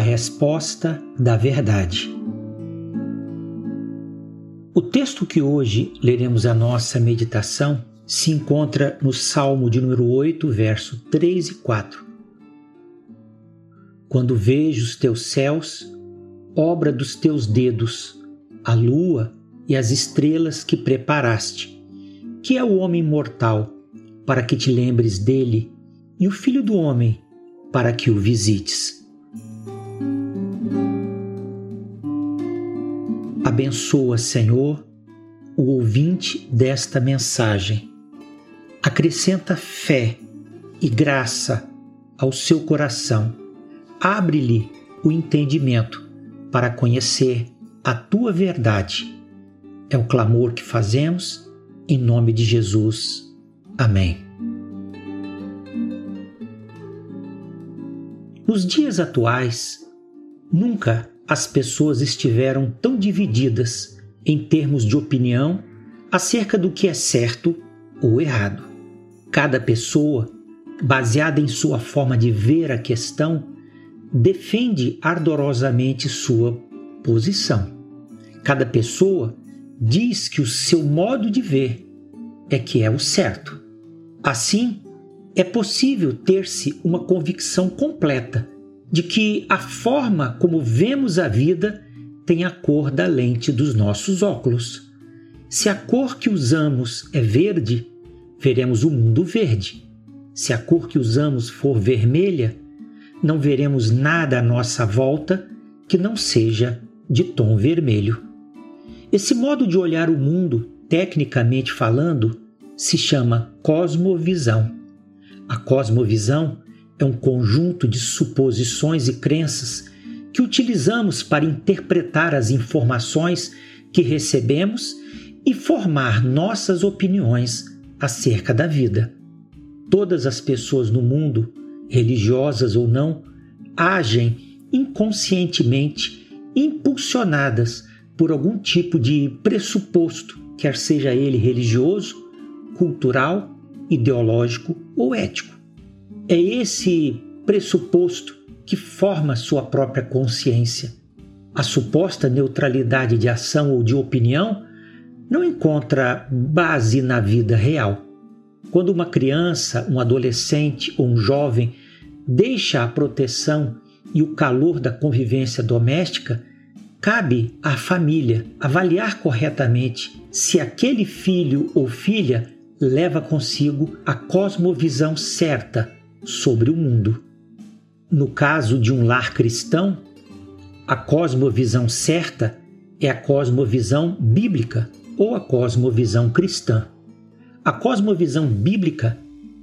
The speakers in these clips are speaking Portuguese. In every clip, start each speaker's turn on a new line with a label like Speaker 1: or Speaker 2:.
Speaker 1: resposta da verdade. O texto que hoje leremos a nossa meditação se encontra no Salmo de número 8, verso 3 e 4. Quando vejo os teus céus, obra dos teus dedos, a lua e as estrelas que preparaste, que é o homem mortal, para que te lembres dele, e o filho do homem, para que o visites. Abençoa, Senhor, o ouvinte desta mensagem acrescenta fé e graça ao seu coração. Abre-lhe o entendimento para conhecer a tua verdade. É o clamor que fazemos em nome de Jesus. Amém. Nos dias atuais, nunca as pessoas estiveram tão divididas em termos de opinião acerca do que é certo ou errado. Cada pessoa, baseada em sua forma de ver a questão, defende ardorosamente sua posição. Cada pessoa diz que o seu modo de ver é que é o certo. Assim, é possível ter-se uma convicção completa de que a forma como vemos a vida tem a cor da lente dos nossos óculos. Se a cor que usamos é verde, veremos o mundo verde. Se a cor que usamos for vermelha, não veremos nada à nossa volta que não seja de tom vermelho. Esse modo de olhar o mundo, tecnicamente falando, se chama cosmovisão. A cosmovisão é um conjunto de suposições e crenças que utilizamos para interpretar as informações que recebemos e formar nossas opiniões acerca da vida. Todas as pessoas no mundo, religiosas ou não, agem inconscientemente impulsionadas por algum tipo de pressuposto, quer seja ele religioso, cultural, ideológico ou ético. É esse pressuposto que forma sua própria consciência. A suposta neutralidade de ação ou de opinião não encontra base na vida real. Quando uma criança, um adolescente ou um jovem deixa a proteção e o calor da convivência doméstica, cabe à família avaliar corretamente se aquele filho ou filha leva consigo a cosmovisão certa sobre o mundo. No caso de um lar cristão, a cosmovisão certa é a cosmovisão bíblica ou a cosmovisão cristã. A cosmovisão bíblica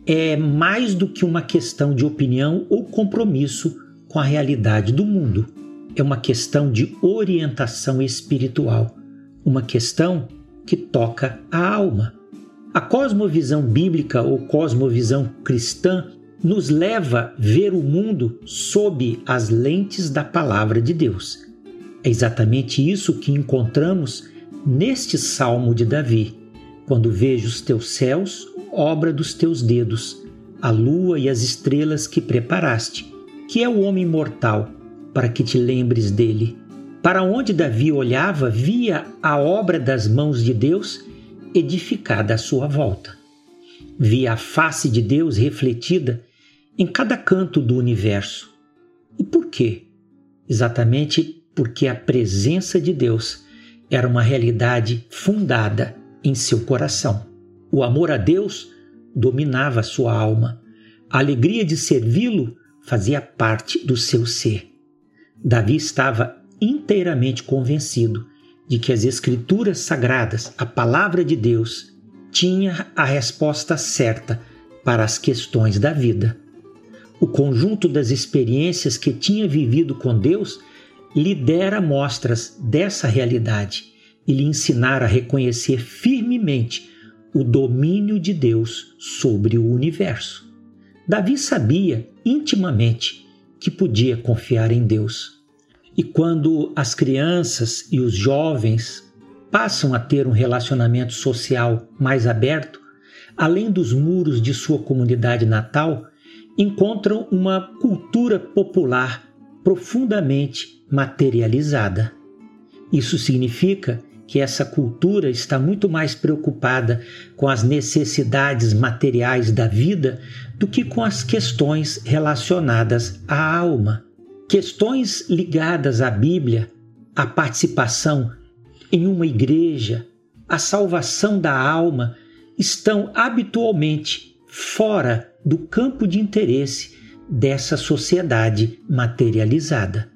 Speaker 1: é mais do que uma questão de opinião ou compromisso com a realidade do mundo. É uma questão de orientação espiritual, uma questão que toca a alma. A cosmovisão bíblica ou cosmovisão cristã nos leva a ver o mundo sob as lentes da palavra de Deus. É exatamente isso que encontramos neste salmo de Davi, quando vejo os teus céus, obra dos teus dedos, a lua e as estrelas que preparaste, que é o homem mortal, para que te lembres dele. Para onde Davi olhava, via a obra das mãos de Deus edificada à sua volta. Via a face de Deus refletida em cada canto do universo. E por quê? Exatamente porque a presença de Deus era uma realidade fundada em seu coração. O amor a Deus dominava sua alma. A alegria de servi-lo fazia parte do seu ser. Davi estava inteiramente convencido de que as Escrituras sagradas, a palavra de Deus, tinha a resposta certa para as questões da vida. O conjunto das experiências que tinha vivido com Deus lhe dera mostras dessa realidade e lhe ensinara a reconhecer firmemente o domínio de Deus sobre o universo. Davi sabia intimamente que podia confiar em Deus. E quando as crianças e os jovens passam a ter um relacionamento social mais aberto, além dos muros de sua comunidade natal, encontram uma cultura popular profundamente materializada. Isso significa que essa cultura está muito mais preocupada com as necessidades materiais da vida do que com as questões relacionadas à alma. Questões ligadas à Bíblia, à participação em uma igreja, à salvação da alma, estão habitualmente fora do campo de interesse dessa sociedade materializada.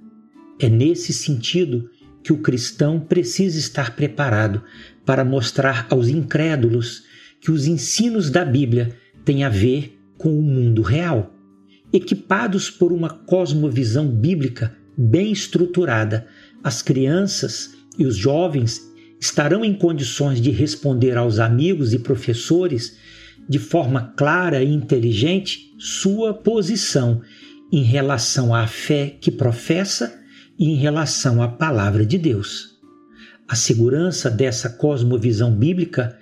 Speaker 1: É nesse sentido que o cristão precisa estar preparado para mostrar aos incrédulos que os ensinos da Bíblia têm a ver com o mundo real. Equipados por uma cosmovisão bíblica bem estruturada, as crianças e os jovens estarão em condições de responder aos amigos e professores de forma clara e inteligente sua posição em relação à fé que professa e em relação à palavra de Deus. A segurança dessa cosmovisão bíblica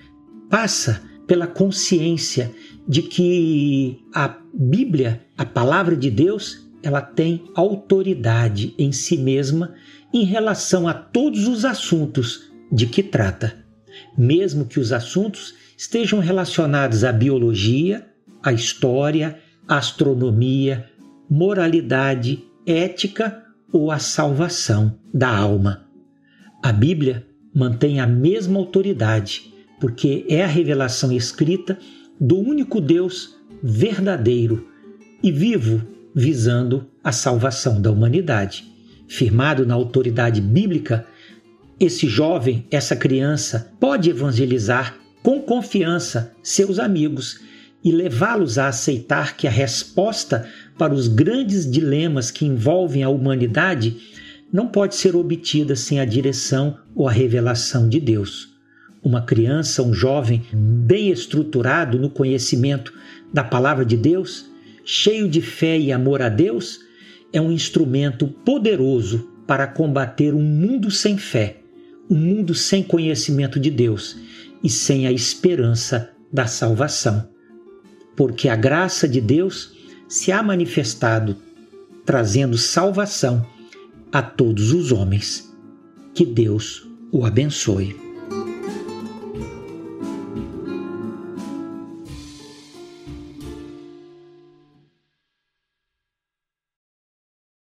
Speaker 1: passa pela consciência de que a Bíblia, a palavra de Deus, ela tem autoridade em si mesma em relação a todos os assuntos de que trata, mesmo que os assuntos estejam relacionados à biologia, à história, à astronomia, moralidade, ética ou a salvação da alma. A Bíblia mantém a mesma autoridade, porque é a revelação escrita do único Deus verdadeiro e vivo, visando a salvação da humanidade. Firmado na autoridade bíblica, esse jovem, essa criança, pode evangelizar com confiança seus amigos e levá-los a aceitar que a resposta para os grandes dilemas que envolvem a humanidade não pode ser obtida sem a direção ou a revelação de Deus. Uma criança, um jovem bem estruturado no conhecimento da palavra de Deus, cheio de fé e amor a Deus, é um instrumento poderoso para combater um mundo sem fé, um mundo sem conhecimento de Deus e sem a esperança da salvação porque a graça de Deus se há manifestado, trazendo salvação a todos os homens. Que Deus o abençoe.